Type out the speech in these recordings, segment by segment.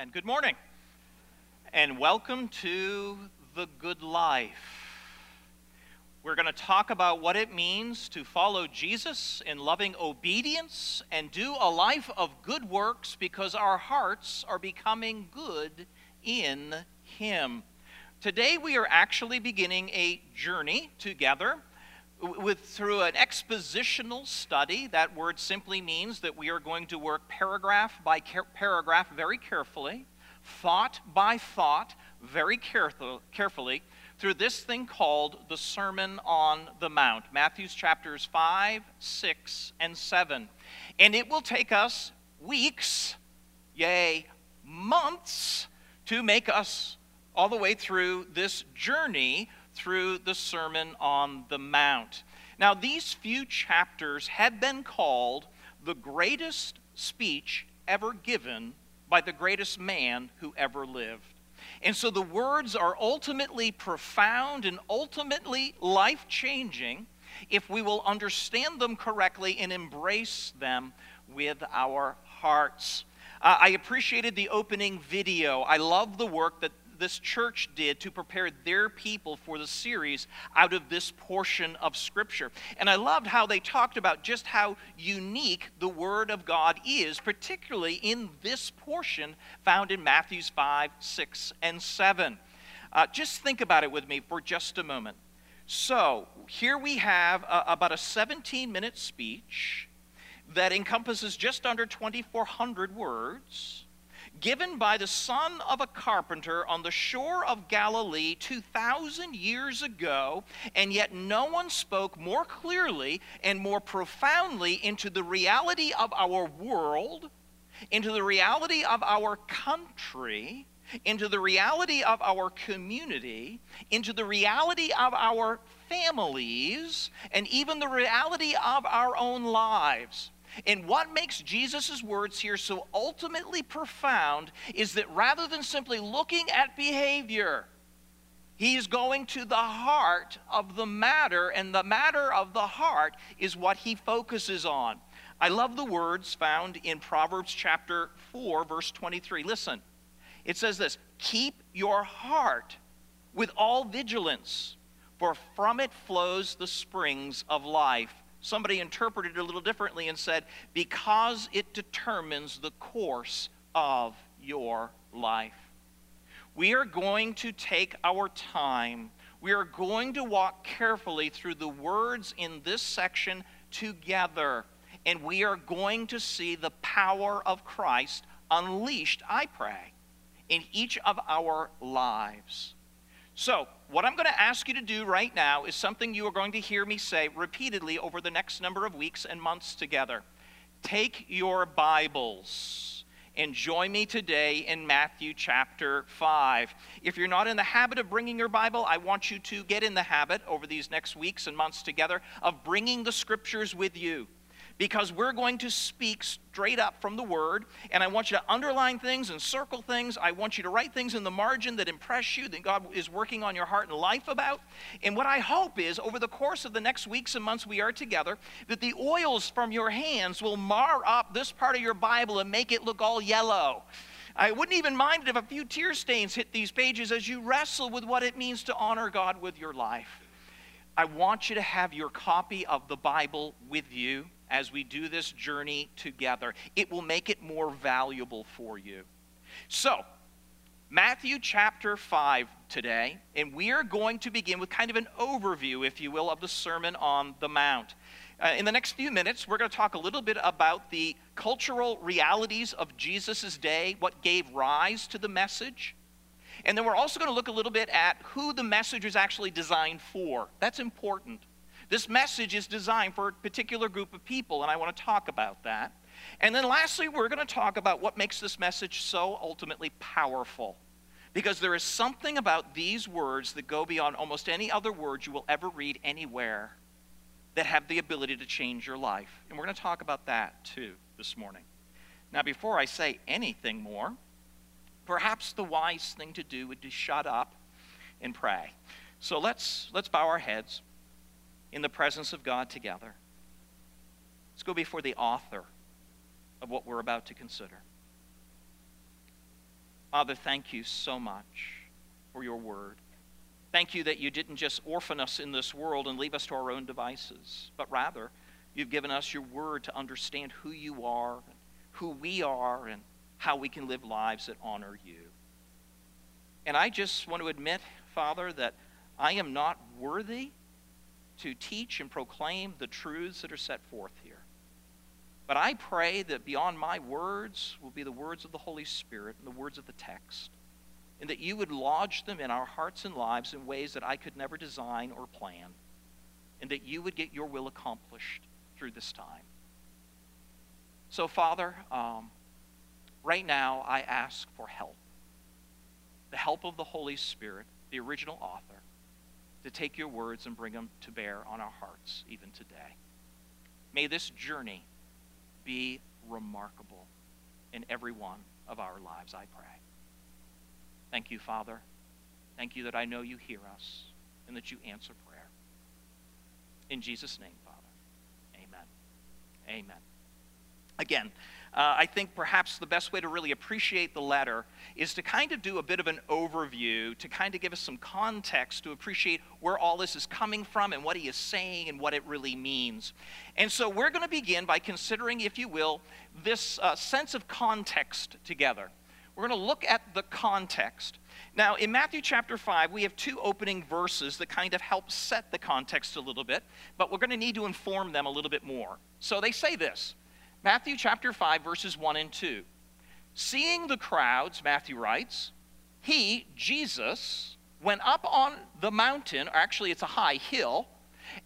Amen. Good morning, and welcome to the good life. We're going to talk about what it means to follow Jesus in loving obedience and do a life of good works because our hearts are becoming good in Him. Today, we are actually beginning a journey together with, through an expositional study. That word simply means that we are going to work paragraph by paragraph very carefully, thought by thought very careful, carefully, through this thing called the Sermon on the Mount, Matthew's chapters 5, 6, and 7. And it will take us weeks, yea, months, to make us all the way through this journey through the Sermon on the Mount. Now, these few chapters have been called the greatest speech ever given by the greatest man who ever lived. And so the words are ultimately profound and ultimately life changing if we will understand them correctly and embrace them with our hearts. Uh, I appreciated the opening video. I love the work that this church did to prepare their people for the series out of this portion of Scripture. And I loved how they talked about just how unique the Word of God is, particularly in this portion found in Matthews 5, 6, and 7. Uh, just think about it with me for just a moment. So, here we have a, about a 17 minute speech that encompasses just under 2,400 words given by the son of a carpenter on the shore of Galilee 2,000 years ago, and yet no one spoke more clearly and more profoundly into the reality of our world, into the reality of our country, into the reality of our community, into the reality of our families, and even the reality of our own lives. And what makes Jesus' words here so ultimately profound is that rather than simply looking at behavior, he's going to the heart of the matter, and the matter of the heart is what he focuses on. I love the words found in Proverbs chapter 4, verse 23. Listen, it says this Keep your heart with all vigilance, for from it flows the springs of life. Somebody interpreted it a little differently and said, because it determines the course of your life. We are going to take our time. We are going to walk carefully through the words in this section together. And we are going to see the power of Christ unleashed, I pray, in each of our lives. So, what I'm going to ask you to do right now is something you are going to hear me say repeatedly over the next number of weeks and months together. Take your Bibles and join me today in Matthew chapter 5. If you're not in the habit of bringing your Bible, I want you to get in the habit over these next weeks and months together of bringing the scriptures with you because we're going to speak straight up from the Word. And I want you to underline things and circle things. I want you to write things in the margin that impress you, that God is working on your heart and life about. And what I hope is over the course of the next weeks and months we are together, that the oils from your hands will mar up this part of your Bible and make it look all yellow. I wouldn't even mind it if a few tear stains hit these pages as you wrestle with what it means to honor God with your life. I want you to have your copy of the Bible with you as we do this journey together. It will make it more valuable for you. So, Matthew chapter 5 today, and we are going to begin with kind of an overview, if you will, of the Sermon on the Mount. Uh, in the next few minutes, we're going to talk a little bit about the cultural realities of Jesus' day, what gave rise to the message. And then we're also going to look a little bit at who the message is actually designed for. That's important. This message is designed for a particular group of people, and I want to talk about that. And then lastly, we're going to talk about what makes this message so ultimately powerful. Because there is something about these words that go beyond almost any other words you will ever read anywhere that have the ability to change your life. And we're going to talk about that too this morning. Now, before I say anything more, perhaps the wise thing to do would be shut up and pray. So let's, let's bow our heads in the presence of God together. Let's go before the author of what we're about to consider. Father, thank you so much for your word. Thank you that you didn't just orphan us in this world and leave us to our own devices, but rather you've given us your word to understand who you are, who we are, and how we can live lives that honor you. And I just want to admit, Father, that I am not worthy to teach and proclaim the truths that are set forth here. But I pray that beyond my words will be the words of the Holy Spirit and the words of the text and that you would lodge them in our hearts and lives in ways that I could never design or plan, and that you would get your will accomplished through this time. So, Father, um, right now I ask for help the help of the Holy Spirit, the original author, to take your words and bring them to bear on our hearts even today. May this journey be remarkable in every one of our lives, I pray. Thank you, Father. Thank you that I know you hear us and that you answer prayer. In Jesus' name, Father. Amen. Amen. Again, uh, I think perhaps the best way to really appreciate the letter is to kind of do a bit of an overview, to kind of give us some context to appreciate where all this is coming from and what he is saying and what it really means. And so we're going to begin by considering, if you will, this uh, sense of context together. We're going to look at the context. Now, in Matthew chapter 5, we have two opening verses that kind of help set the context a little bit, but we're going to need to inform them a little bit more. So they say this Matthew chapter 5, verses 1 and 2. Seeing the crowds, Matthew writes, he, Jesus, went up on the mountain, or actually it's a high hill,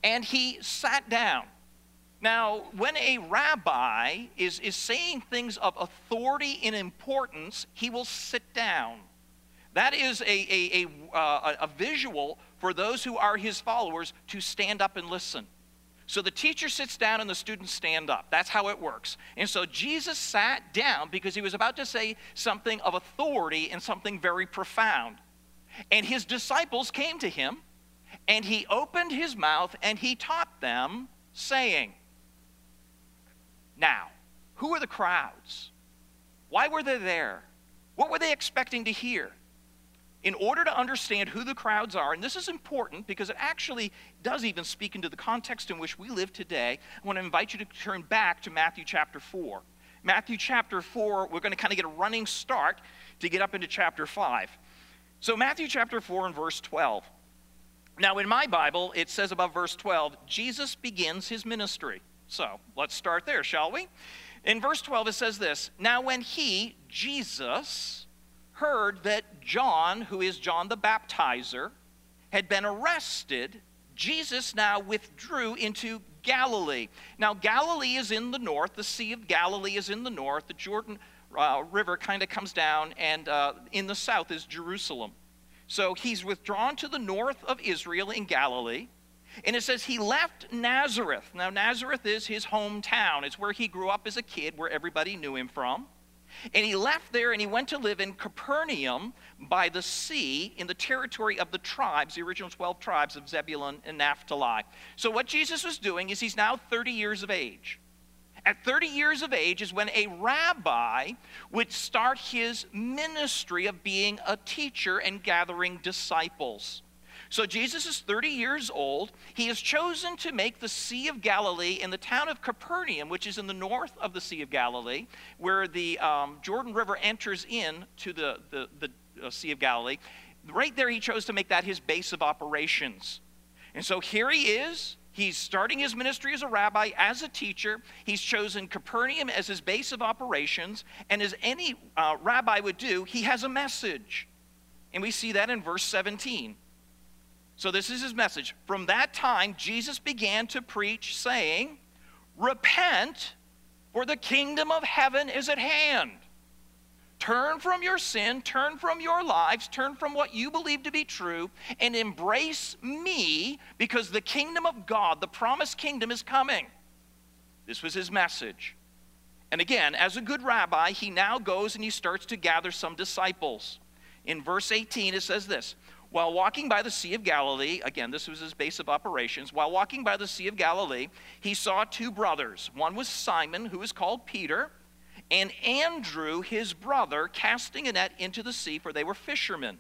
and he sat down. Now, when a rabbi is, is saying things of authority and importance, he will sit down. That is a, a, a, uh, a visual for those who are his followers to stand up and listen. So the teacher sits down and the students stand up. That's how it works. And so Jesus sat down because he was about to say something of authority and something very profound. And his disciples came to him, and he opened his mouth and he taught them, saying, now, who are the crowds? Why were they there? What were they expecting to hear? In order to understand who the crowds are, and this is important because it actually does even speak into the context in which we live today, I want to invite you to turn back to Matthew chapter 4. Matthew chapter 4, we're going to kind of get a running start to get up into chapter 5. So, Matthew chapter 4 and verse 12. Now, in my Bible, it says above verse 12, Jesus begins his ministry. So let's start there, shall we? In verse 12, it says this Now, when he, Jesus, heard that John, who is John the Baptizer, had been arrested, Jesus now withdrew into Galilee. Now, Galilee is in the north, the Sea of Galilee is in the north, the Jordan uh, River kind of comes down, and uh, in the south is Jerusalem. So he's withdrawn to the north of Israel in Galilee. And it says he left Nazareth. Now, Nazareth is his hometown. It's where he grew up as a kid, where everybody knew him from. And he left there and he went to live in Capernaum by the sea in the territory of the tribes, the original 12 tribes of Zebulun and Naphtali. So, what Jesus was doing is he's now 30 years of age. At 30 years of age is when a rabbi would start his ministry of being a teacher and gathering disciples. So Jesus is 30 years old. He has chosen to make the Sea of Galilee in the town of Capernaum, which is in the north of the Sea of Galilee, where the um, Jordan River enters in to the, the, the uh, Sea of Galilee. Right there, he chose to make that his base of operations. And so here he is. He's starting his ministry as a rabbi, as a teacher. He's chosen Capernaum as his base of operations. And as any uh, rabbi would do, he has a message. And we see that in verse 17. So, this is his message. From that time, Jesus began to preach, saying, Repent, for the kingdom of heaven is at hand. Turn from your sin, turn from your lives, turn from what you believe to be true, and embrace me because the kingdom of God, the promised kingdom, is coming. This was his message. And again, as a good rabbi, he now goes and he starts to gather some disciples. In verse 18, it says this while walking by the Sea of Galilee, again, this was his base of operations, while walking by the Sea of Galilee, he saw two brothers. One was Simon, who is called Peter, and Andrew his brother casting a net into the sea, for they were fishermen.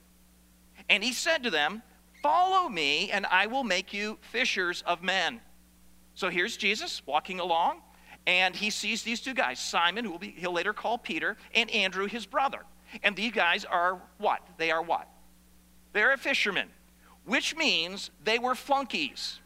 And he said to them, Follow me, and I will make you fishers of men. So here's Jesus walking along, and he sees these two guys Simon, who will be, he'll later call Peter, and Andrew, his brother. And these guys are what? They are what? They're a fisherman, which means they were flunkies.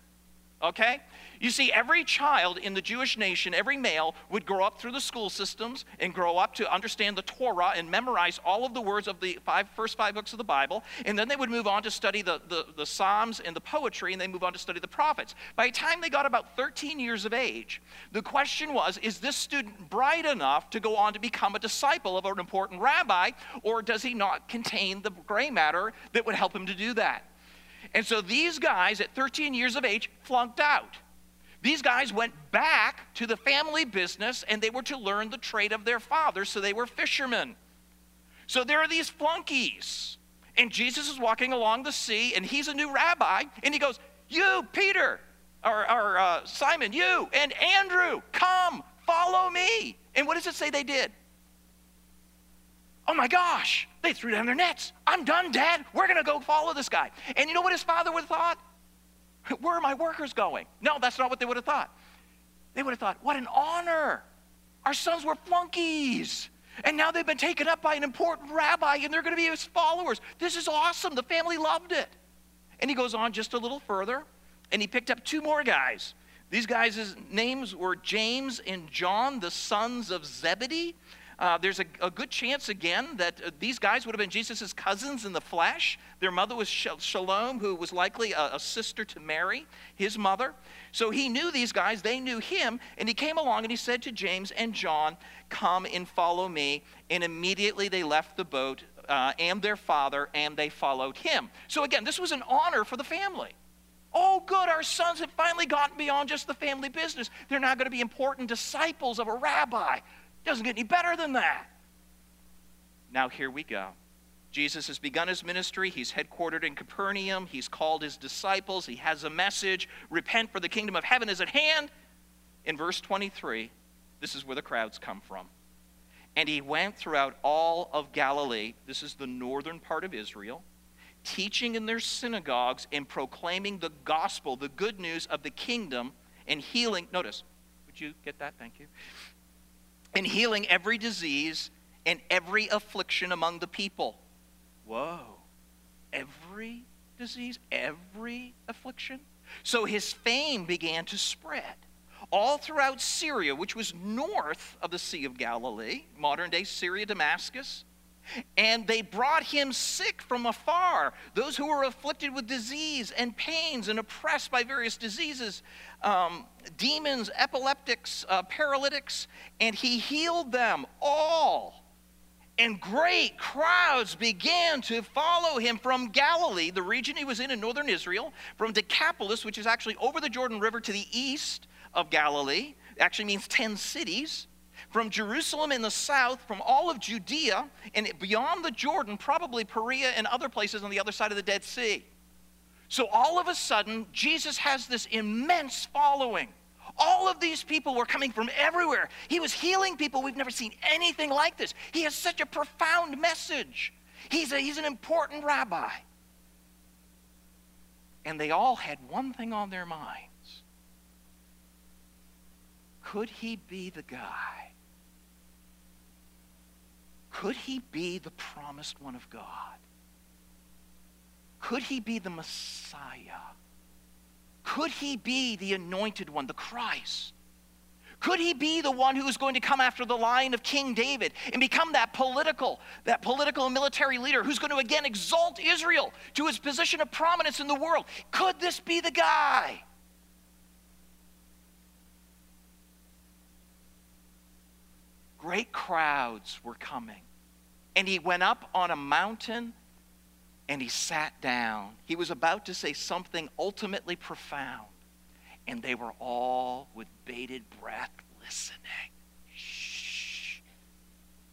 Okay? You see, every child in the Jewish nation, every male, would grow up through the school systems and grow up to understand the Torah and memorize all of the words of the five, first five books of the Bible. And then they would move on to study the, the, the Psalms and the poetry, and they move on to study the prophets. By the time they got about 13 years of age, the question was is this student bright enough to go on to become a disciple of an important rabbi, or does he not contain the gray matter that would help him to do that? And so these guys at 13 years of age flunked out. These guys went back to the family business and they were to learn the trade of their father, so they were fishermen. So there are these flunkies. And Jesus is walking along the sea and he's a new rabbi and he goes, You, Peter, or, or uh, Simon, you, and Andrew, come, follow me. And what does it say they did? Oh my gosh, they threw down their nets. I'm done, Dad. We're going to go follow this guy. And you know what his father would have thought? Where are my workers going? No, that's not what they would have thought. They would have thought, what an honor. Our sons were flunkies. And now they've been taken up by an important rabbi and they're going to be his followers. This is awesome. The family loved it. And he goes on just a little further and he picked up two more guys. These guys' names were James and John, the sons of Zebedee. Uh, there's a, a, good chance, again, that uh, these guys would have been Jesus' cousins in the flesh. Their mother was Salome, who was likely a, a, sister to Mary, his mother. So he knew these guys, they knew him, and he came along and he said to James and John, Come and follow me. And immediately they left the boat uh, and their father, and they followed him. So again, this was an honor for the family. Oh, good, our sons have finally gotten beyond just the family business. They're now going to be important disciples of a rabbi. Doesn't get any better than that. Now, here we go. Jesus has begun his ministry. He's headquartered in Capernaum. He's called his disciples. He has a message repent, for the kingdom of heaven is at hand. In verse 23, this is where the crowds come from. And he went throughout all of Galilee. This is the northern part of Israel, teaching in their synagogues and proclaiming the gospel, the good news of the kingdom, and healing. Notice, would you get that? Thank you and healing every disease and every affliction among the people. Whoa. Every disease, every affliction? So his fame began to spread all throughout Syria, which was north of the Sea of Galilee, modern day Syria, Damascus. And they brought him sick from afar, those who were afflicted with disease and pains and oppressed by various diseases, um, demons, epileptics, uh, paralytics, and he healed them all. And great crowds began to follow him from Galilee, the region he was in in northern Israel, from Decapolis, which is actually over the Jordan River to the east of Galilee. It actually means 10 cities from Jerusalem in the south, from all of Judea, and beyond the Jordan, probably Perea and other places on the other side of the Dead Sea. So all of a sudden, Jesus has this immense following. All of these people were coming from everywhere. He was healing people. We've never seen anything like this. He has such a profound message. He's, a, he's an important rabbi. And they all had one thing on their minds could he be the guy could he be the promised one of God? Could he be the Messiah? Could he be the anointed one, the Christ? Could he be the one who is going to come after the line of King David and become that political, that political and military leader who's going to again exalt Israel to his position of prominence in the world? Could this be the guy? Great crowds were coming. And he went up on a mountain and he sat down. He was about to say something ultimately profound. And they were all with bated breath listening. Shh.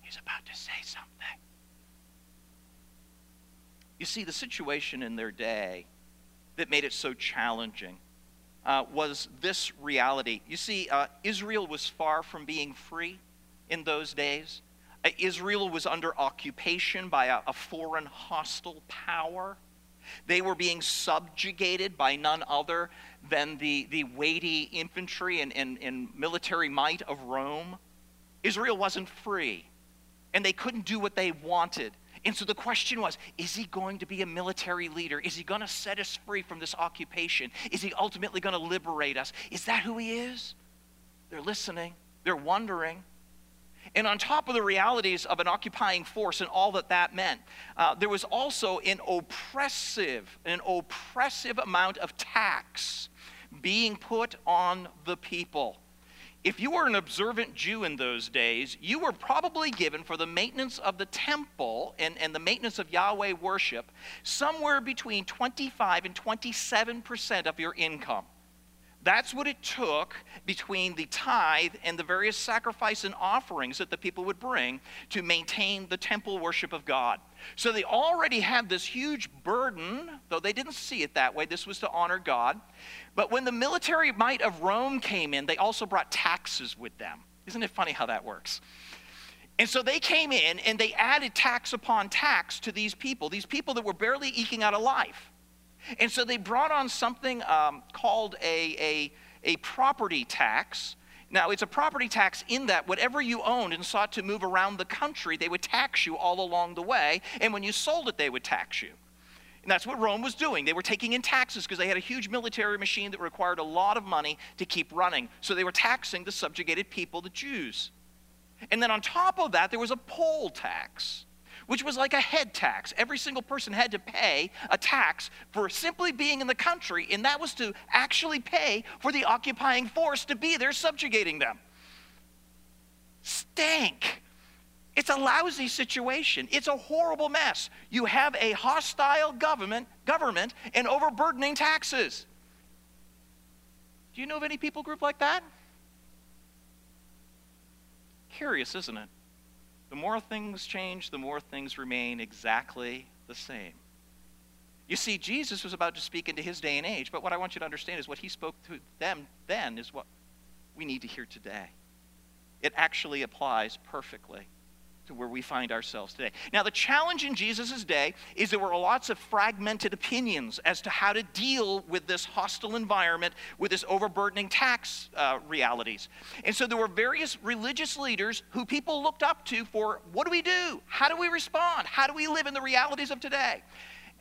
He's about to say something. You see, the situation in their day that made it so challenging uh, was this reality. You see, uh, Israel was far from being free. in those days. Uh, Israel was under occupation by a, a foreign hostile power. They were being subjugated by none other than the, the weighty infantry and, and, and military might of Rome. Israel wasn't free, and they couldn't do what they wanted. And so the question was is he going to be a military leader? Is he going to set us free from this occupation? Is he ultimately going to liberate us? Is that who he is? They're listening, they're wondering. And on top of the realities of an occupying force and all that that meant, uh, there was also an oppressive, an oppressive amount of tax being put on the people. If you were an observant Jew in those days, you were probably given for the maintenance of the temple and, and the maintenance of Yahweh worship somewhere between 25 and 27 percent of your income. That's what it took between the tithe and the various sacrifice and offerings that the people would bring to maintain the temple worship of God. So they already had this huge burden, though they didn't see it that way. This was to honor God. But when the military might of Rome came in, they also brought taxes with them. Isn't it funny how that works? And so they came in and they added tax upon tax to these people, these people that were barely eking out a life. And so they brought on something um, called a, a, a property tax. Now, it's a property tax in that whatever you owned and sought to move around the country, they would tax you all along the way. And when you sold it, they would tax you. And that's what Rome was doing. They were taking in taxes because they had a huge military machine that required a lot of money to keep running. So they were taxing the subjugated people, the Jews. And then on top of that, there was a poll tax which was like a head tax. Every single person had to pay a tax for simply being in the country, and that was to actually pay for the occupying force to be there subjugating them. Stank. It's a lousy situation. It's a horrible mess. You have a hostile government, government and overburdening taxes. Do you know of any people group like that? Curious, isn't it? The more things change, the more things remain exactly the same. You see, Jesus was about to speak into his day and age, but what I want you to understand is what he spoke to them then is what we need to hear today. It actually applies perfectly to where we find ourselves today. Now, the challenge in Jesus' day is there were lots of fragmented opinions as to how to deal with this hostile environment, with this overburdening tax uh, realities. And so there were various religious leaders who people looked up to for what do we do? How do we respond? How do we live in the realities of today?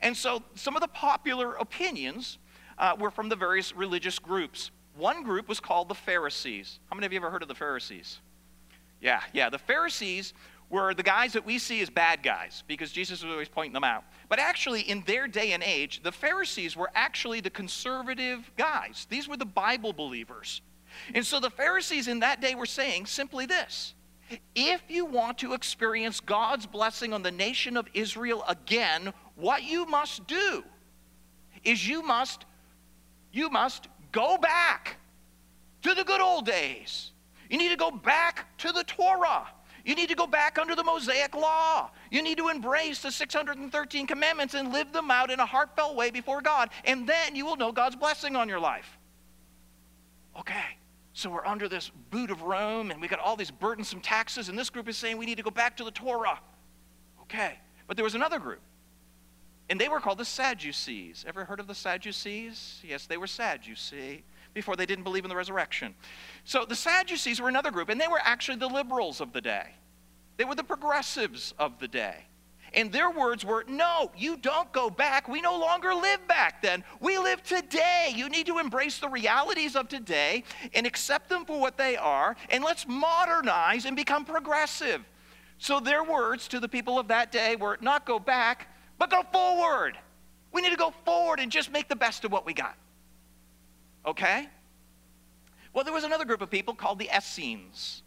And so some of the popular opinions uh, were from the various religious groups. One group was called the Pharisees. How many of you ever heard of the Pharisees? Yeah, yeah. The Pharisees were the guys that we see as bad guys because Jesus was always pointing them out. But actually, in their day and age, the Pharisees were actually the conservative guys. These were the Bible believers. And so the Pharisees in that day were saying simply this if you want to experience God's blessing on the nation of Israel again, what you must do is you must you must go back to the good old days. You need to go back to the Torah. You need to go back under the Mosaic law. You need to embrace the 613 commandments and live them out in a heartfelt way before God. And then you will know God's blessing on your life. Okay, so we're under this boot of Rome and we got all these burdensome taxes, and this group is saying we need to go back to the Torah. Okay, but there was another group. And they were called the Sadducees. Ever heard of the Sadducees? Yes, they were sad, you see before they didn't believe in the resurrection. So the Sadducees were another group, and they were actually the liberals of the day. They were the progressives of the day. And their words were, No, you don't go back. We no longer live back then. We live today. You need to embrace the realities of today and accept them for what they are, and let's modernize and become progressive. So their words to the people of that day were not go back, but go forward. We need to go forward and just make the best of what we got. Okay? Well, there was another group of people called the Essenes.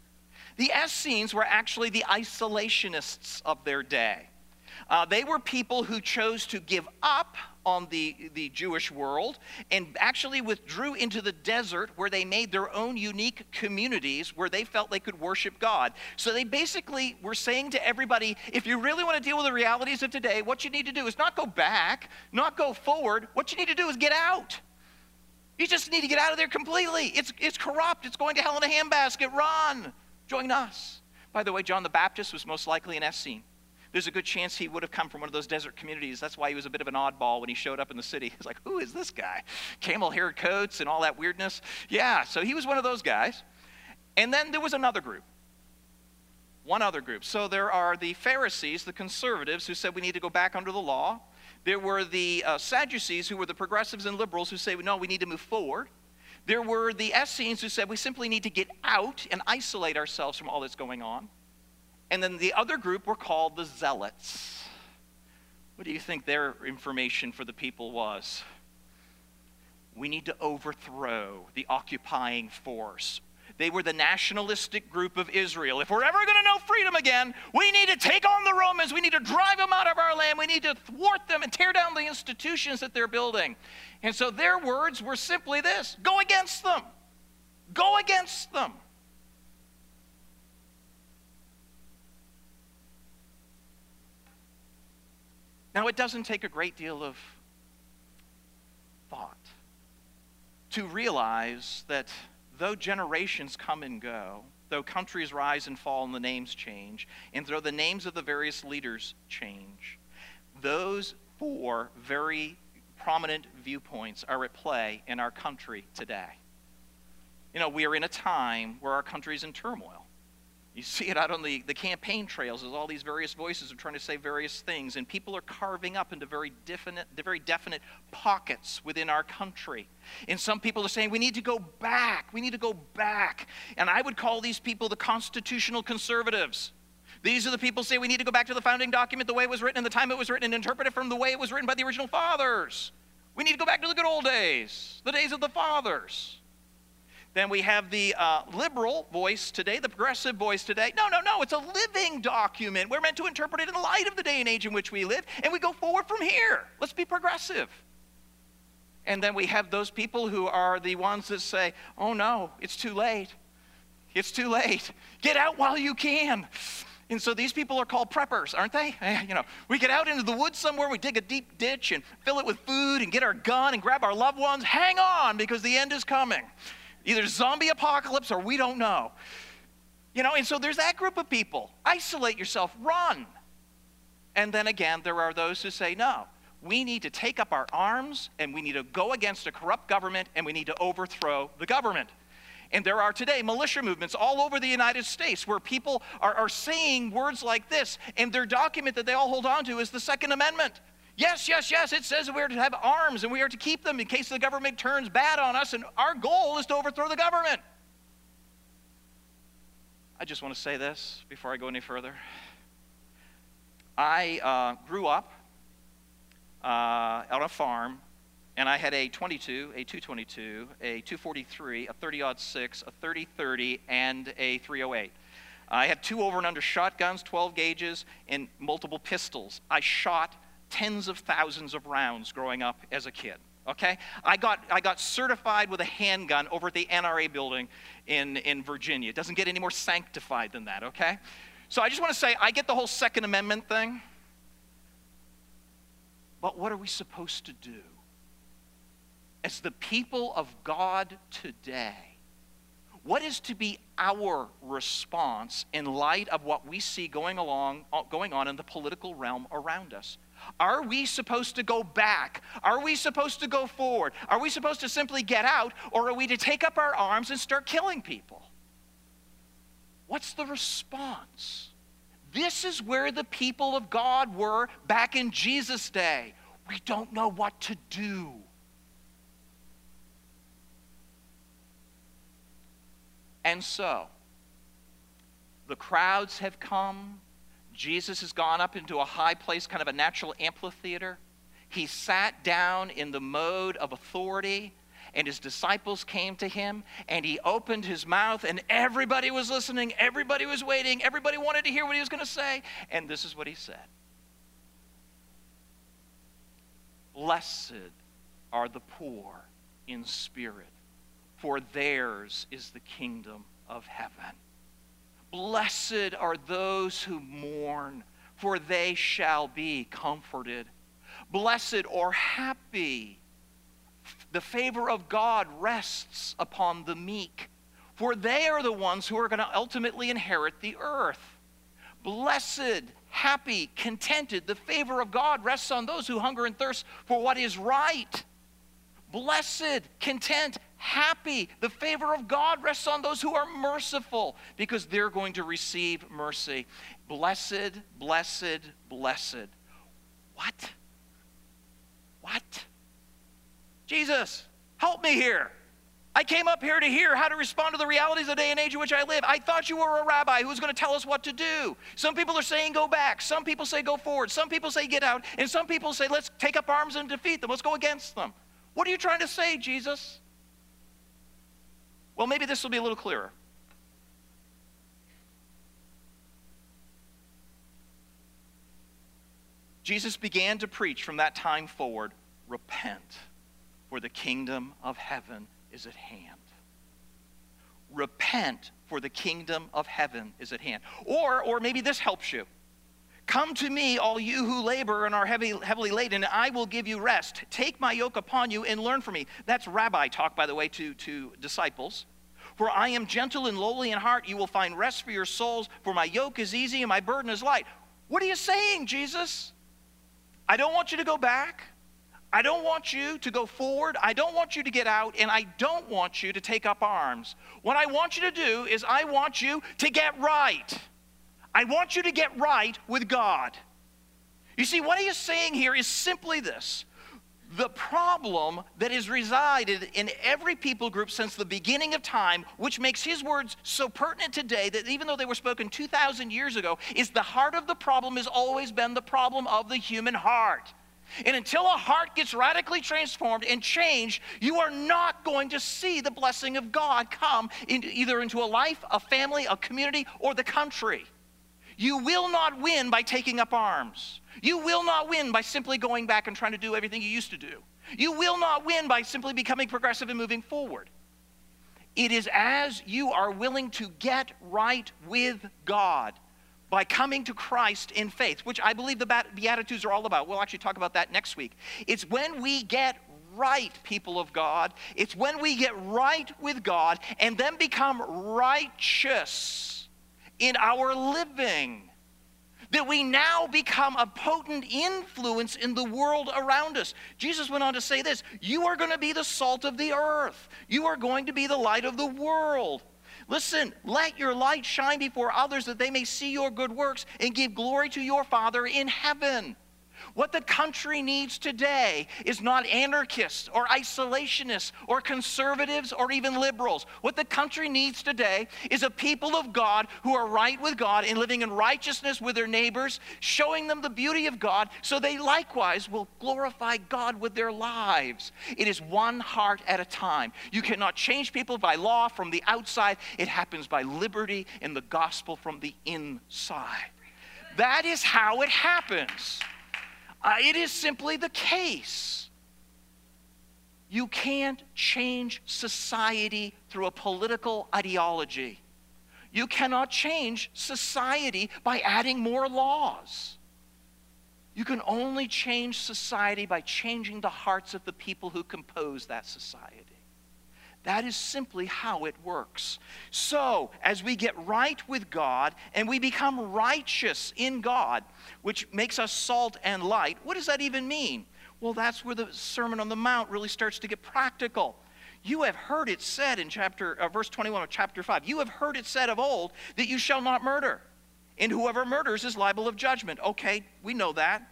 The Essenes were actually the isolationists of their day. Uh, they were people who chose to give up on the, the Jewish world and actually withdrew into the desert where they made their own unique communities where they felt they could worship God. So they basically were saying to everybody if you really want to deal with the realities of today, what you need to do is not go back, not go forward. What you need to do is get out. You just need to get out of there completely. It's, it's corrupt. It's going to hell in a handbasket. Run. Join us. By the way, John the Baptist was most likely an Essene. There's a good chance he would have come from one of those desert communities. That's why he was a bit of an oddball when he showed up in the city. He's like, who is this guy? Camel hair coats and all that weirdness. Yeah, so he was one of those guys. And then there was another group. One other group. So there are the Pharisees, the conservatives, who said we need to go back under the law. There were the uh, Sadducees, who were the progressives and liberals, who say, no, we need to move forward. There were the Essenes who said we simply need to get out and isolate ourselves from all that's going on. And then the other group were called the Zealots. What do you think their information for the people was? We need to overthrow the occupying force. They were the nationalistic group of Israel. If we're ever going to know freedom again, we need to take on the Romans. We need to drive them out of our land. We need to thwart them and tear down the institutions that they're building. And so their words were simply this go against them. Go against them. Now, it doesn't take a great deal of thought to realize that though generations come and go, though countries rise and fall and the names change, and though the names of the various leaders change, those four very prominent viewpoints are at play in our country today. You know, we are in a time where our country is in turmoil. You see it out on the, the campaign trails as all these various voices are trying to say various things, and people are carving up into very definite, very definite pockets within our country. And some people are saying we need to go back. We need to go back. And I would call these people the constitutional conservatives. These are the people say we need to go back to the founding document the way it was written and the time it was written and interpret it from the way it was written by the original fathers. We need to go back to the good old days, the days of the fathers. Then we have the uh, liberal voice today, the progressive voice today. No, no, no, it's a living document. We're meant to interpret it in the light of the day and age in which we live, and we go forward from here. Let's be progressive. And then we have those people who are the ones that say, oh no, it's too late. It's too late. Get out while you can. And so these people are called preppers, aren't they? You know, we get out into the woods somewhere, we dig a deep ditch and fill it with food and get our gun and grab our loved ones. Hang on because the end is coming. Either zombie apocalypse or we don't know. You know, and so there's that group of people. Isolate yourself, run. And then again, there are those who say, no, we need to take up our arms and we need to go against a corrupt government and we need to overthrow the government. And there are today militia movements all over the United States where people are, are saying words like this, and their document that they all hold on to is the Second Amendment. Yes, yes, yes, it says we are to have arms and we are to keep them in case the government turns bad on us, and our goal is to overthrow the government. I just want to say this before I go any further. I uh, grew up uh, on a farm, and I had a 22, a 222, a 243, a 30 6, a 30 30, and a 308. I had two over and under shotguns, 12 gauges, and multiple pistols. I shot tens of thousands of rounds growing up as a kid. Okay? I got, I got certified with a handgun over at the NRA building in, in Virginia. It doesn't get any more sanctified than that, okay? So I just want to say, I get the whole Second Amendment thing. But what are we supposed to do? As the people of God today, what is to be our response in light of what we see going, along, uh, going on in the political realm around us? Are we supposed to go back? Are we supposed to go forward? Are we supposed to simply get out? Or are we to take up our arms and start killing people? What's the response? This is where the people of God were back in Jesus' day. We don't know what to do. And so, the crowds have come, Jesus has gone up into a high place, kind of a natural amphitheater. He sat down in the mode of authority, and his disciples came to him, and he opened his mouth, and everybody was listening, everybody was waiting, everybody wanted to hear what he was going to say. And this is what he said Blessed are the poor in spirit, for theirs is the kingdom of heaven. Blessed are those who mourn, for they shall be comforted. Blessed or happy, the favor of God rests upon the meek, for they are the ones who are going to ultimately inherit the earth. Blessed, happy, contented, the favor of God rests on those who hunger and thirst for what is right. Blessed, content, happy. The favor of God rests on those who are merciful because they're going to receive mercy. Blessed, blessed, blessed. What? What? Jesus, help me here. I came up here to hear how to respond to the realities of the day and age in which I live. I thought you were a rabbi who was going to tell us what to do. Some people are saying go back. Some people say go forward. Some people say get out. And some people say let's take up arms and defeat them. Let's go against them. What are you trying to say, Jesus? Well, maybe this will be a little clearer. Jesus began to preach from that time forward repent, for the kingdom of heaven is at hand. Repent, for the kingdom of heaven is at hand. Or, or maybe this helps you. Come to me, all you who labor and are heavy, heavily laden, and I will give you rest. Take my yoke upon you and learn from me. That's rabbi talk, by the way, to, to disciples. For I am gentle and lowly in heart. You will find rest for your souls, for my yoke is easy and my burden is light. What are you saying, Jesus? I don't want you to go back. I don't want you to go forward. I don't want you to get out. And I don't want you to take up arms. What I want you to do is, I want you to get right. I want you to get right with God. You see, what he is saying here is simply this the problem that has resided in every people group since the beginning of time, which makes his words so pertinent today that even though they were spoken 2,000 years ago, is the heart of the problem has always been the problem of the human heart. And until a heart gets radically transformed and changed, you are not going to see the blessing of God come in, either into a life, a family, a community, or the country. You will not win by taking up arms. You will not win by simply going back and trying to do everything you used to do. You will not win by simply becoming progressive and moving forward. It is as you are willing to get right with God by coming to Christ in faith, which I believe the Beatitudes are all about. We'll actually talk about that next week. It's when we get right, people of God, it's when we get right with God and then become righteous in our living. That we now become a potent influence in the world around us. Jesus went on to say this You are going to be the salt of the earth, you are going to be the light of the world. Listen, let your light shine before others that they may see your good works and give glory to your Father in heaven. What the country needs today is not anarchists or isolationists or conservatives or even liberals. What the country needs today is a people of God who are right with God and living in righteousness with their neighbors, showing them the beauty of God so they likewise will glorify God with their lives. It is one heart at a time. You cannot change people by law from the outside, it happens by liberty and the gospel from the inside. That is how it happens. Uh, it is simply the case. You can't change society through a political ideology. You cannot change society by adding more laws. You can only change society by changing the hearts of the people who compose that society. That is simply how it works. So, as we get right with God and we become righteous in God, which makes us salt and light, what does that even mean? Well, that's where the Sermon on the Mount really starts to get practical. You have heard it said in chapter uh, verse 21 of chapter 5. You have heard it said of old that you shall not murder. And whoever murders is liable of judgment. Okay, we know that.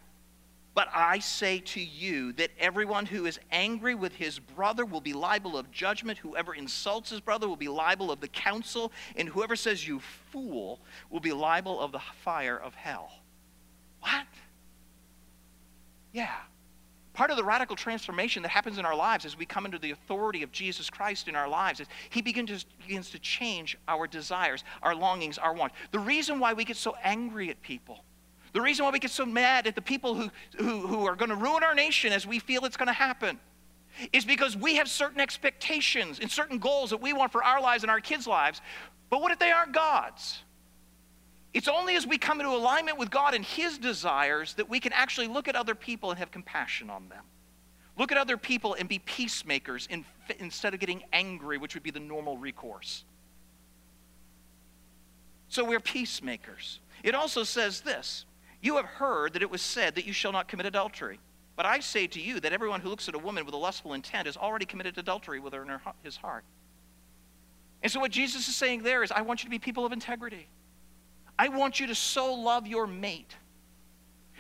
But I say to you that everyone who is angry with his brother will be liable of judgment. Whoever insults his brother will be liable of the council. And whoever says, You fool, will be liable of the fire of hell. What? Yeah. Part of the radical transformation that happens in our lives as we come into the authority of Jesus Christ in our lives is He begins to, begins to change our desires, our longings, our wants. The reason why we get so angry at people the reason why we get so mad at the people who, who, who are going to ruin our nation as we feel it's going to happen is because we have certain expectations and certain goals that we want for our lives and our kids' lives. But what if they aren't God's? It's only as we come into alignment with God and His desires that we can actually look at other people and have compassion on them. Look at other people and be peacemakers in, instead of getting angry, which would be the normal recourse. So we're peacemakers. It also says this You have heard that it was said that you shall not commit adultery. But I say to you that everyone who looks at a woman with a lustful intent has already committed adultery with her in her, his heart. And so, what Jesus is saying there is, I want you to be people of integrity. I want you to so love your mate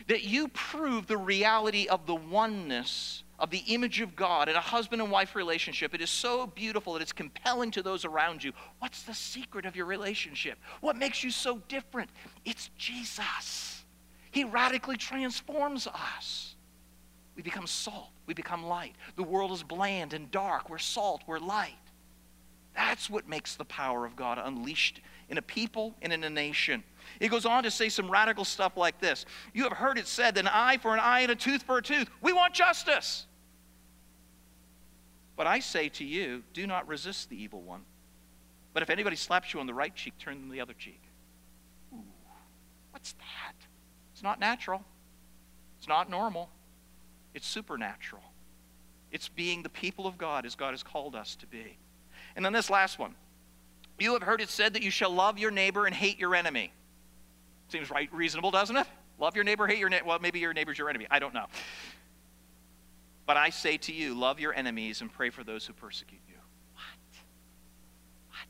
that you prove the reality of the oneness of the image of God in a husband and wife relationship. It is so beautiful that it's compelling to those around you. What's the secret of your relationship? What makes you so different? It's Jesus. He radically transforms us. We become salt, we become light. The world is bland and dark. We're salt, we're light. That's what makes the power of God unleashed in a people and in a nation. He goes on to say some radical stuff like this You have heard it said, an eye for an eye and a tooth for a tooth. We want justice. But I say to you, do not resist the evil one. But if anybody slaps you on the right cheek, turn them the other cheek. Ooh, what's that? Not natural. It's not normal. It's supernatural. It's being the people of God as God has called us to be. And then this last one. You have heard it said that you shall love your neighbor and hate your enemy. Seems right, reasonable, doesn't it? Love your neighbor, hate your neighbor. Well, maybe your neighbor's your enemy. I don't know. But I say to you, love your enemies and pray for those who persecute you. What? What?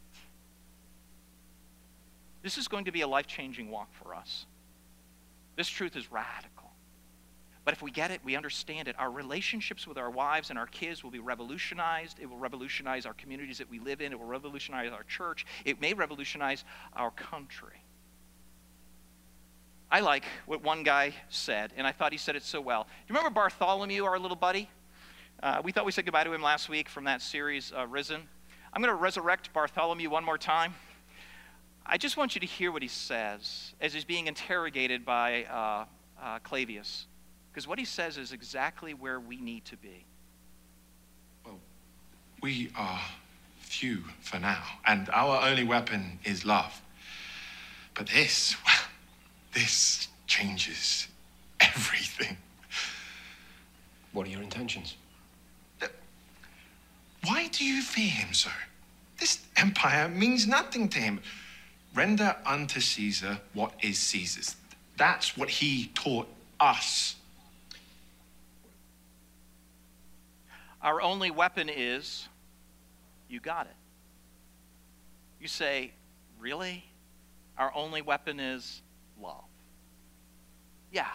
This is going to be a life changing walk for us. This truth is radical. But if we get it, we understand it, our relationships with our wives and our kids will be revolutionized. It will revolutionize our communities that we live in. It will revolutionize our church. It may revolutionize our country. I like what one guy said, and I thought he said it so well. Do you remember Bartholomew, our little buddy? Uh, we thought we said goodbye to him last week from that series, uh, Risen. I'm going to resurrect Bartholomew one more time. I just want you to hear what he says as he's being interrogated by uh, uh Clavius. Because what he says is exactly where we need to be. Well, we are few for now, and our only weapon is love. But this, well, this changes everything. What are your intentions? Why do you fear him so? This empire means nothing to him. Render unto Caesar what is Caesar's. That's what he taught us. Our only weapon is you got it. You say, Really? Our only weapon is love. Yeah.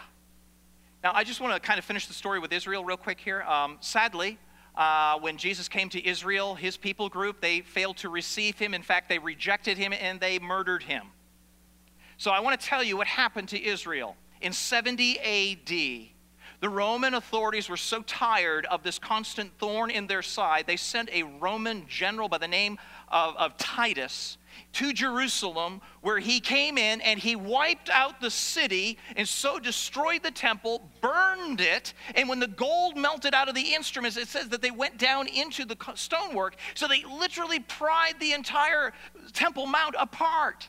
Now, I just want to kind of finish the story with Israel real quick here. Um, sadly, uh, when Jesus came to Israel, his people group, they failed to receive him. In fact, they rejected him and they murdered him. So I want to tell you what happened to Israel. In 70 AD, the Roman authorities were so tired of this constant thorn in their side, they sent a Roman general by the name of, of Titus to Jerusalem, where he came in and he wiped out the city and so destroyed the temple, burned it, and when the gold melted out of the instruments, it says that they went down into the stonework. So they literally pried the entire Temple Mount apart.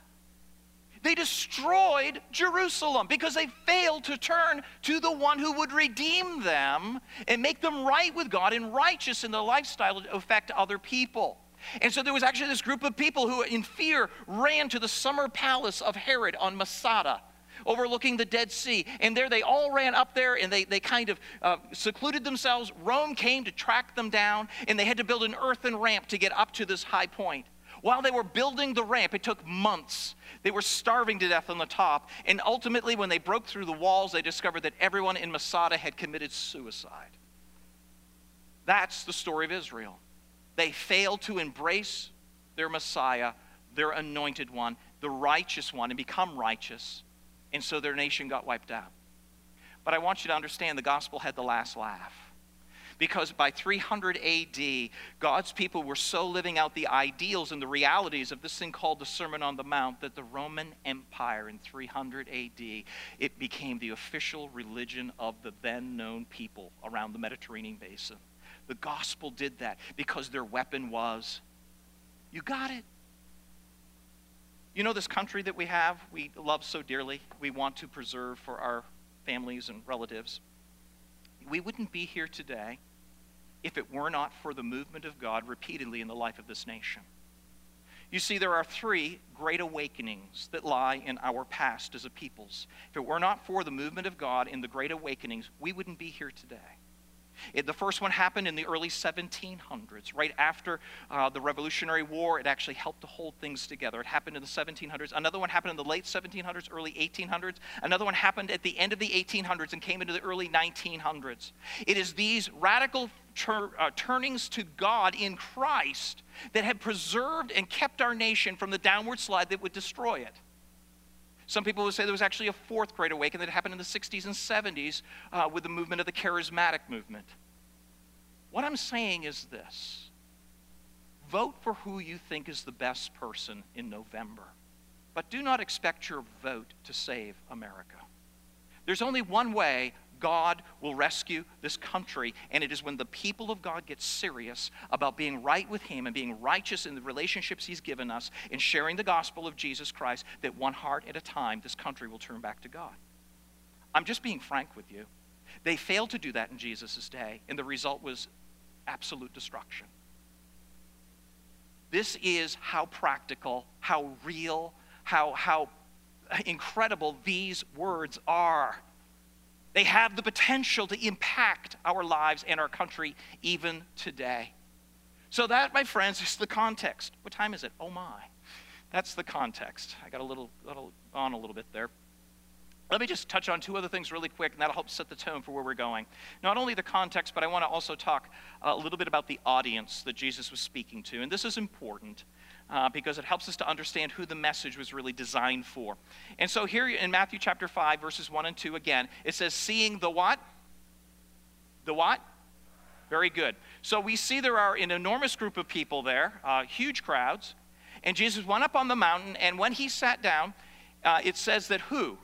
They destroyed Jerusalem because they failed to turn to the one who would redeem them and make them right with God and righteous in their lifestyle to affect other people. And so there was actually this group of people who, in fear, ran to the summer palace of Herod on Masada overlooking the Dead Sea. And there they all ran up there and they, they kind of uh, secluded themselves. Rome came to track them down and they had to build an earthen ramp to get up to this high point. While they were building the ramp, it took months. They were starving to death on the top. And ultimately, when they broke through the walls, they discovered that everyone in Masada had committed suicide. That's the story of Israel. They failed to embrace their Messiah, their anointed one, the righteous one, and become righteous. And so their nation got wiped out. But I want you to understand the gospel had the last laugh because by 300 AD, God's people were so living out the ideals and the realities of this thing called the Sermon on the Mount that the Roman Empire in 300 AD, it became the official religion of the then known people around the Mediterranean basin. The gospel did that because their weapon was, you got it. You know, this country that we have, we love so dearly, we want to preserve for our families and relatives we wouldn't be here today if it were not for the movement of God repeatedly in the life of this nation. You see, there are three great awakenings that lie in our past as a peoples. If it were not for the movement of God in the great awakenings, we wouldn't be here today. It, the first one happened in the early 1700s, right after uh, the Revolutionary War. It actually helped to hold things together. It happened in the 1700s. Another one happened in the late 1700s, early 1800s. Another one happened at the end of the 1800s and came into the early 1900s. It is these radical tur- uh, turnings to God in Christ that have preserved and kept our nation from the downward slide that would destroy it. Some people would say there was actually a fourth great awakening that happened in the 60s and 70s uh, with the movement of the charismatic movement. What I'm saying is this vote for who you think is the best person in November, but do not expect your vote to save America. There's only one way God will rescue this country. And it is when the people of God get serious about being right with Him and being righteous in the relationships He's given us and sharing the gospel of Jesus Christ that one heart at a time this country will turn back to God. I'm just being frank with you. They failed to do that in Jesus' day, and the result was absolute destruction. This is how practical, how real, how, how incredible these words are. They have the potential to impact our lives and our country even today. So, that, my friends, is the context. What time is it? Oh, my. That's the context. I got a little, little on a little bit there. Let me just touch on two other things really quick, and that'll help set the tone for where we're going. Not only the context, but I want to also talk a little bit about the audience that Jesus was speaking to. And this is important uh, because it helps us to understand who the message was really designed for. And so here in Matthew chapter 5, verses 1 and 2, again, it says, Seeing the what? The what? Very good. So we see there are an enormous group of people there, uh, huge crowds. And Jesus went up on the mountain, and when he sat down, uh, it says that who?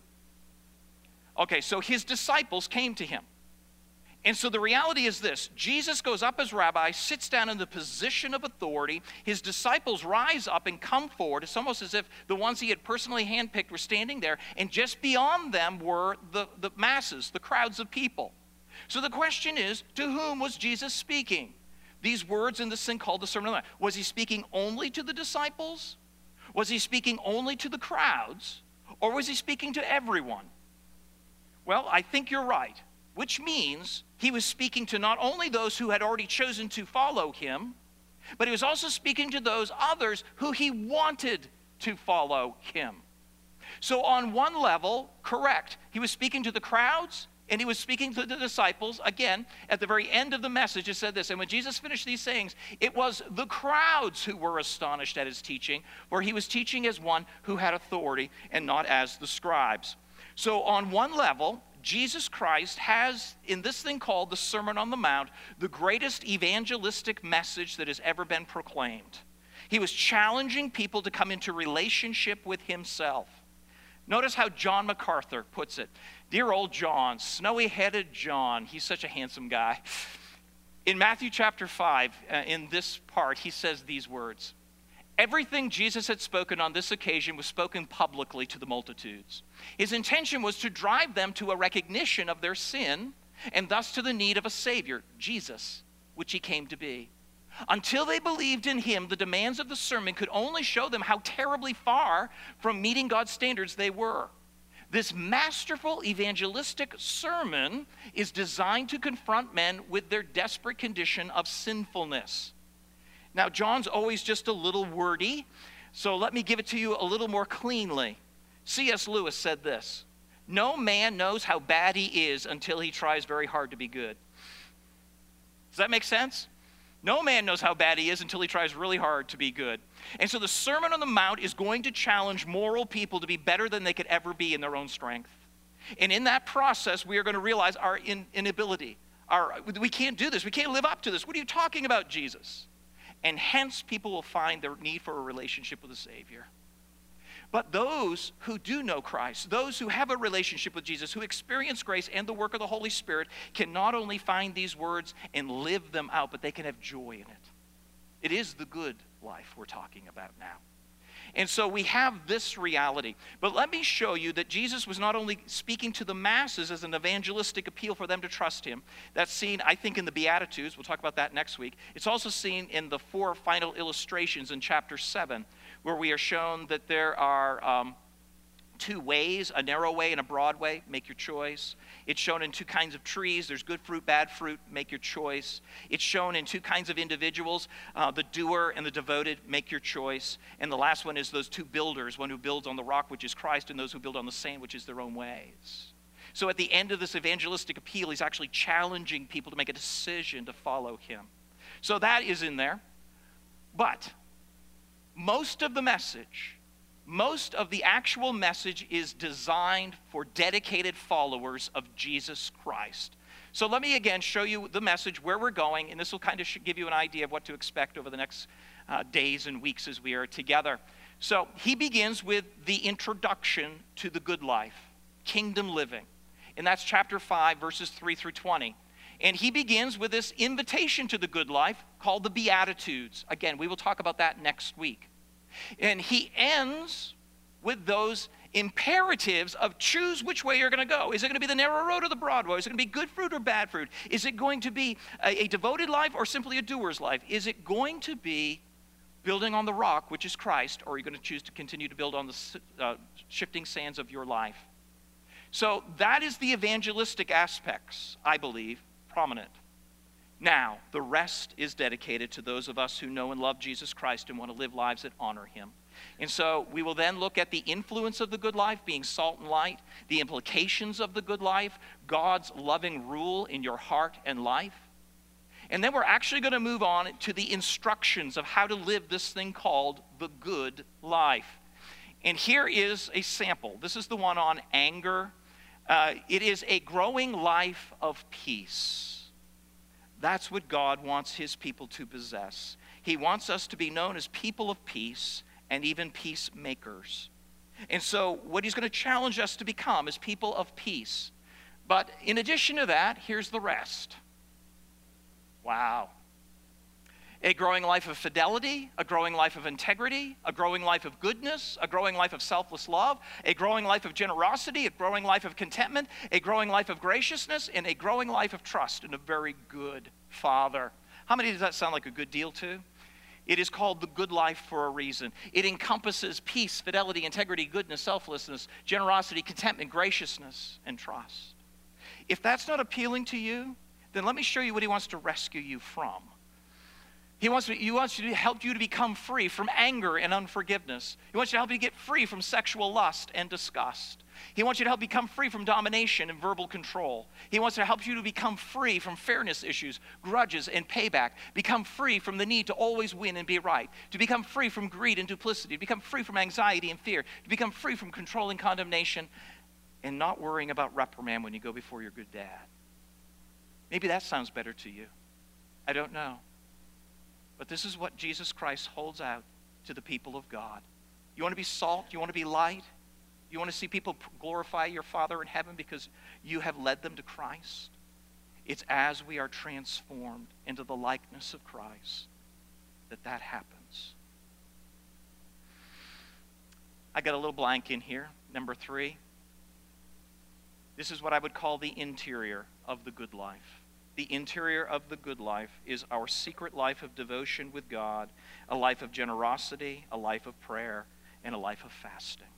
Okay, so his disciples came to him. And so the reality is this Jesus goes up as rabbi, sits down in the position of authority. His disciples rise up and come forward. It's almost as if the ones he had personally handpicked were standing there, and just beyond them were the, the masses, the crowds of people. So the question is to whom was Jesus speaking? These words in this thing called the Sermon on the Mount. Was he speaking only to the disciples? Was he speaking only to the crowds? Or was he speaking to everyone? Well, I think you're right which means he was speaking to not only those who had already chosen to follow him, but he was also speaking to those others who he wanted to follow him. So, on one level, correct, he was speaking to the crowds and he was speaking to the disciples. Again, at the very end of the message, it said this And when Jesus finished these sayings, it was the crowds who were astonished at his teaching, for he was teaching as one who had authority and not as the scribes. So, on one level, Jesus Christ has, in this thing called the Sermon on the Mount, the greatest evangelistic message that has ever been proclaimed. He was challenging people to come into relationship with himself. Notice how John MacArthur puts it. Dear old John, snowy headed John, he's such a handsome guy. In Matthew chapter 5, uh, in this part, he says these words Everything Jesus had spoken on this occasion was spoken publicly to the multitudes. His intention was to drive them to a recognition of their sin and thus to the need of a Savior, Jesus, which he came to be. Until they believed in him, the demands of the sermon could only show them how terribly far from meeting God's standards they were. This masterful evangelistic sermon is designed to confront men with their desperate condition of sinfulness. Now, John's always just a little wordy, so let me give it to you a little more cleanly. C.S. Lewis said this No man knows how bad he is until he tries very hard to be good. Does that make sense? No man knows how bad he is until he tries really hard to be good. And so the Sermon on the Mount is going to challenge moral people to be better than they could ever be in their own strength. And in that process, we are going to realize our in, inability. Our, we can't do this. We can't live up to this. What are you talking about, Jesus? And hence people will find their need for a relationship with the Savior. But those who do know Christ, those who have a relationship with Jesus, who experience grace and the work of the Holy Spirit, can not only find these words and live them out, but they can have joy in it. It is the good life we're talking about now. And so we have this reality. But let me show you that Jesus was not only speaking to the masses as an evangelistic appeal for them to trust him. That's seen, I think, in the Beatitudes. We'll talk about that next week. It's also seen in the four final illustrations in chapter 7, where we are shown that there are um, two ways a narrow way and a broad way. Make your choice. It's shown in two kinds of trees there's good fruit, bad fruit. Make your choice. It's shown in two kinds of individuals uh, the doer and the devoted. Make your choice. And the last one is those two builders one who builds on the rock, which is Christ, and those who build on the sand, which is their own ways. So at the end of this evangelistic appeal, he's actually challenging people to make a decision to follow him. So that is in there. But most of the message, most of the actual message is designed for dedicated followers of Jesus Christ. So let me again show you the message, where we're going, and this will kind of give you an idea of what to expect over the next uh, days and weeks as we are together. So he begins with the introduction to the good life, kingdom living. And that's chapter 5, verses 3 through 20. And he begins with this invitation to the good life called the Beatitudes. Again, we will talk about that next week. And he ends with those imperatives of choose which way you're going to go. Is it going to be the narrow road or the broad road? Is it going to be good fruit or bad fruit? Is it going to be a, a devoted life or simply a doer's life? Is it going to be building on the rock, which is Christ, or are you going to choose to continue to build on the uh, shifting sands of your life? So that is the evangelistic aspects, I believe, prominent. Now, the rest is dedicated to those of us who know and love Jesus Christ and want to live lives that honor him. And so we will then look at the influence of the good life, being salt and light, the implications of the good life, God's loving rule in your heart and life. And then we're actually going to move on to the instructions of how to live this thing called the good life. And here is a sample. This is the one on anger. Uh, it is a growing life of peace. That's what God wants his people to possess. He wants us to be known as people of peace and even peacemakers. And so, what he's going to challenge us to become is people of peace. But in addition to that, here's the rest. Wow a growing life of fidelity, a growing life of integrity, a growing life of goodness, a growing life of selfless love, a growing life of generosity, a growing life of contentment, a growing life of graciousness, and a growing life of trust in a very good Father. How many does that sound like a good deal to? It is called the good life for a reason. It encompasses peace, fidelity, integrity, goodness, selflessness, generosity, contentment, graciousness, and trust. If that's not appealing to you, then let me show you what he wants to rescue you from. He wants, to, he wants to help you to become free from anger and unforgiveness. He wants you to help you get free from sexual lust and disgust. He wants you to help become free from domination and verbal control. He wants to help you to become free from fairness issues, grudges, and payback. Become free from the need to always win and be right. To become free from greed and duplicity. To become free from anxiety and fear. To become free from controlling condemnation and not worrying about reprimand when you go before your good dad. Maybe that sounds better to you. I don't know. But this is what Jesus Christ holds out to the people of God. You want to be salt? You want to be light? You want to see people glorify your Father in heaven because you have led them to Christ? It's as we are transformed into the likeness of Christ that that happens. I got a little blank in here, number three. This is what I would call the interior of the good life the interior of the good life is our secret life of devotion with God, a life of generosity, a life of prayer, and a life of fasting.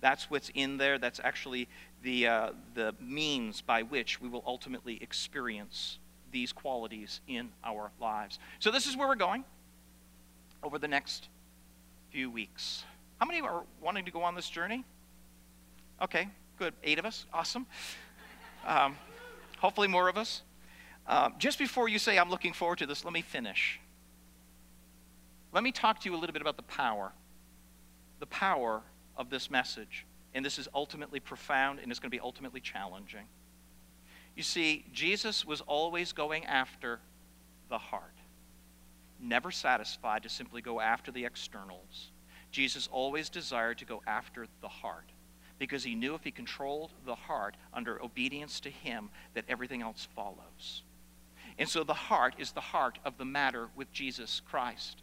That's what's in there. That's actually the, uh, the means by which we will ultimately experience these qualities in our lives. So, this is where we're going over the next few weeks. How many are wanting to go on this journey? Okay, good. Eight of us. Awesome. Um, hopefully, more of us. Um, just before you say, I'm looking forward to this, let me finish. Let me talk to you a little bit about the power. The power of this message. And this is ultimately profound and it's going to be ultimately challenging. You see, Jesus was always going after the heart, never satisfied to simply go after the externals. Jesus always desired to go after the heart because he knew if he controlled the heart under obedience to him, that everything else follows. And so the heart is the heart of the matter with Jesus Christ.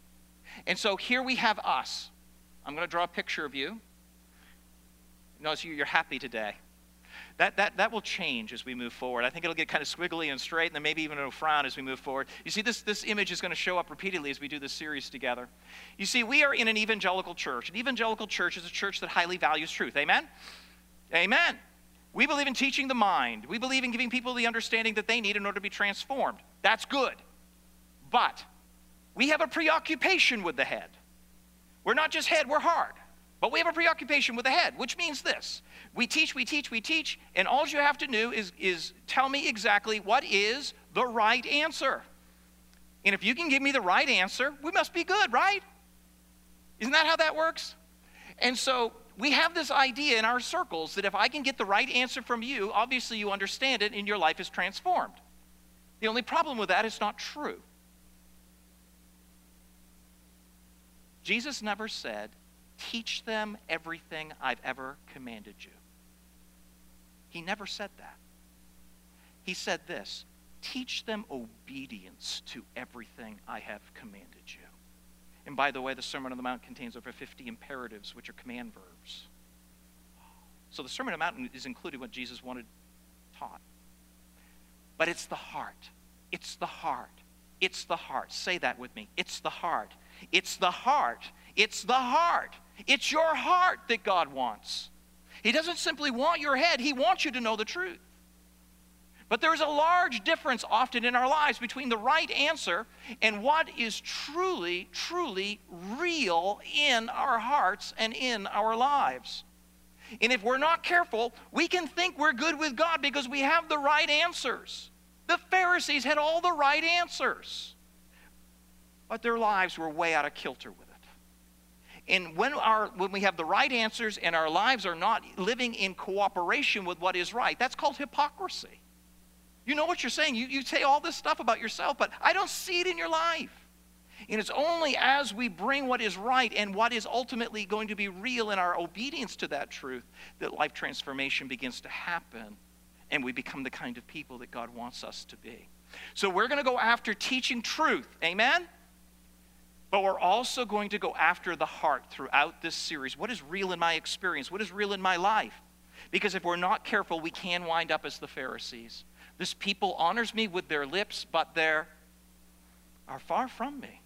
And so here we have us. I'm going to draw a picture of you. Notice you're happy today. That, that, that will change as we move forward. I think it'll get kind of squiggly and straight, and then maybe even it'll frown as we move forward. You see, this, this image is going to show up repeatedly as we do this series together. You see, we are in an evangelical church. An evangelical church is a church that highly values truth. Amen? Amen. We believe in teaching the mind. We believe in giving people the understanding that they need in order to be transformed. That's good. But we have a preoccupation with the head. We're not just head, we're heart. But we have a preoccupation with the head, which means this. We teach, we teach, we teach, and all you have to do is, is tell me exactly what is the right answer. And if you can give me the right answer, we must be good, right? Isn't that how that works? And so we have this idea in our circles that if I can get the right answer from you, obviously you understand it and your life is transformed. The only problem with that is not true. Jesus never said, Teach them everything I've ever commanded you. He never said that. He said this Teach them obedience to everything I have commanded you. And by the way, the Sermon on the Mount contains over 50 imperatives, which are command verbs. So the Sermon on the Mount is included what Jesus wanted taught. But it's the heart. It's the heart. It's the heart. Say that with me. It's the heart. It's the heart. It's the heart. It's your heart that God wants. He doesn't simply want your head, He wants you to know the truth. But there's a large difference often in our lives between the right answer and what is truly, truly real in our hearts and in our lives. And if we're not careful, we can think we're good with God because we have the right answers. The Pharisees had all the right answers, but their lives were way out of kilter with it. And when, our, when we have the right answers and our lives are not living in cooperation with what is right, that's called hypocrisy. You know what you're saying. You, you say all this stuff about yourself, but I don't see it in your life. And it's only as we bring what is right and what is ultimately going to be real in our obedience to that truth that life transformation begins to happen and we become the kind of people that God wants us to be. So we're going to go after teaching truth. Amen? But we're also going to go after the heart throughout this series. What is real in my experience? What is real in my life? Because if we're not careful, we can wind up as the Pharisees. This people honors me with their lips, but they are far from me.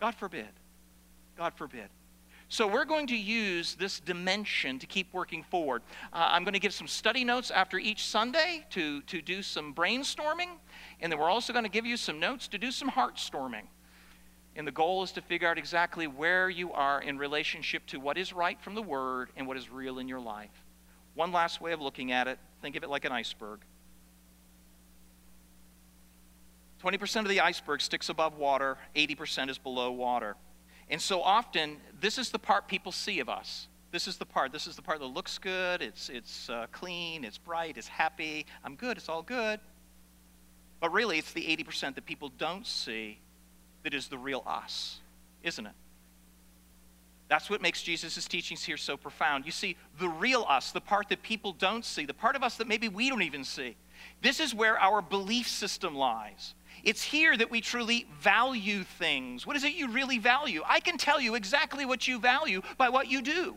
God forbid. God forbid. So, we're going to use this dimension to keep working forward. Uh, I'm going to give some study notes after each Sunday to, to do some brainstorming, and then we're also going to give you some notes to do some heart storming. And the goal is to figure out exactly where you are in relationship to what is right from the Word and what is real in your life. One last way of looking at it think of it like an iceberg. 20% of the iceberg sticks above water, 80% is below water. And so often, this is the part people see of us. This is the part. This is the part that looks good, it's, it's uh, clean, it's bright, it's happy. I'm good, it's all good. But really, it's the 80% that people don't see that is the real us, isn't it? That's what makes Jesus' teachings here so profound. You see, the real us, the part that people don't see, the part of us that maybe we don't even see, this is where our belief system lies. It's here that we truly value things. What is it you really value? I can tell you exactly what you value by what you do.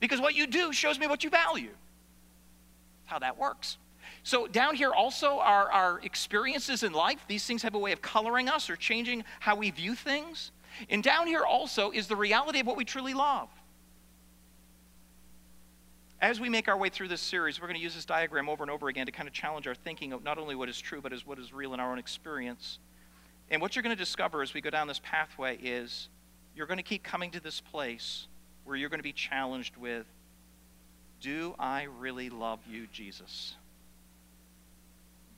Because what you do shows me what you value. That's how that works. So, down here also are our experiences in life. These things have a way of coloring us or changing how we view things. And down here also is the reality of what we truly love. As we make our way through this series, we're going to use this diagram over and over again to kind of challenge our thinking of not only what is true, but as what is real in our own experience. And what you're going to discover as we go down this pathway is you're going to keep coming to this place where you're going to be challenged with Do I really love you, Jesus?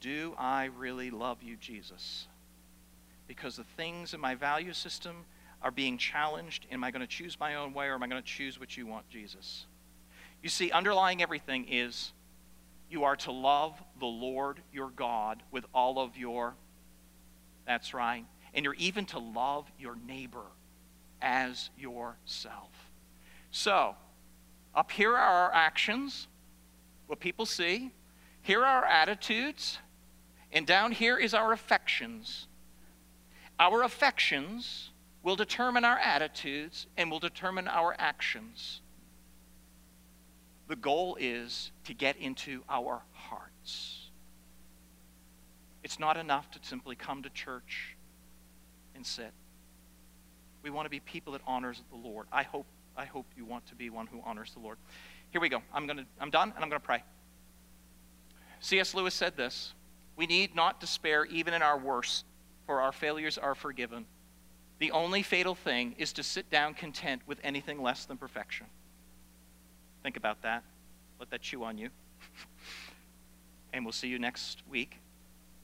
Do I really love you, Jesus? Because the things in my value system are being challenged. Am I going to choose my own way or am I going to choose what you want, Jesus? You see, underlying everything is you are to love the Lord your God with all of your, that's right, and you're even to love your neighbor as yourself. So, up here are our actions, what people see. Here are our attitudes. And down here is our affections. Our affections will determine our attitudes and will determine our actions. The goal is to get into our hearts. It's not enough to simply come to church and sit. We want to be people that honors the Lord. I hope, I hope you want to be one who honors the Lord. Here we go. I'm, gonna, I'm done, and I'm going to pray. C.S. Lewis said this We need not despair even in our worst, for our failures are forgiven. The only fatal thing is to sit down content with anything less than perfection. Think about that. Let that chew on you. and we'll see you next week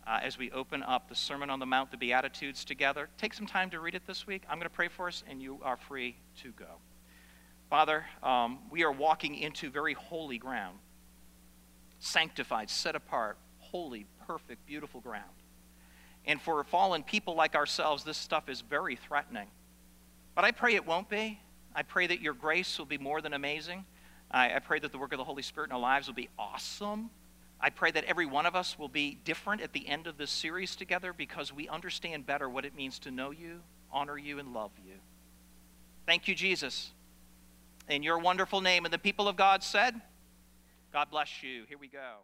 uh, as we open up the Sermon on the Mount, the Beatitudes together. Take some time to read it this week. I'm going to pray for us, and you are free to go. Father, um, we are walking into very holy ground, sanctified, set apart, holy, perfect, beautiful ground. And for fallen people like ourselves, this stuff is very threatening. But I pray it won't be. I pray that your grace will be more than amazing. I, I pray that the work of the Holy Spirit in our lives will be awesome. I pray that every one of us will be different at the end of this series together because we understand better what it means to know you, honor you, and love you. Thank you, Jesus. In your wonderful name. And the people of God said, God bless you. Here we go.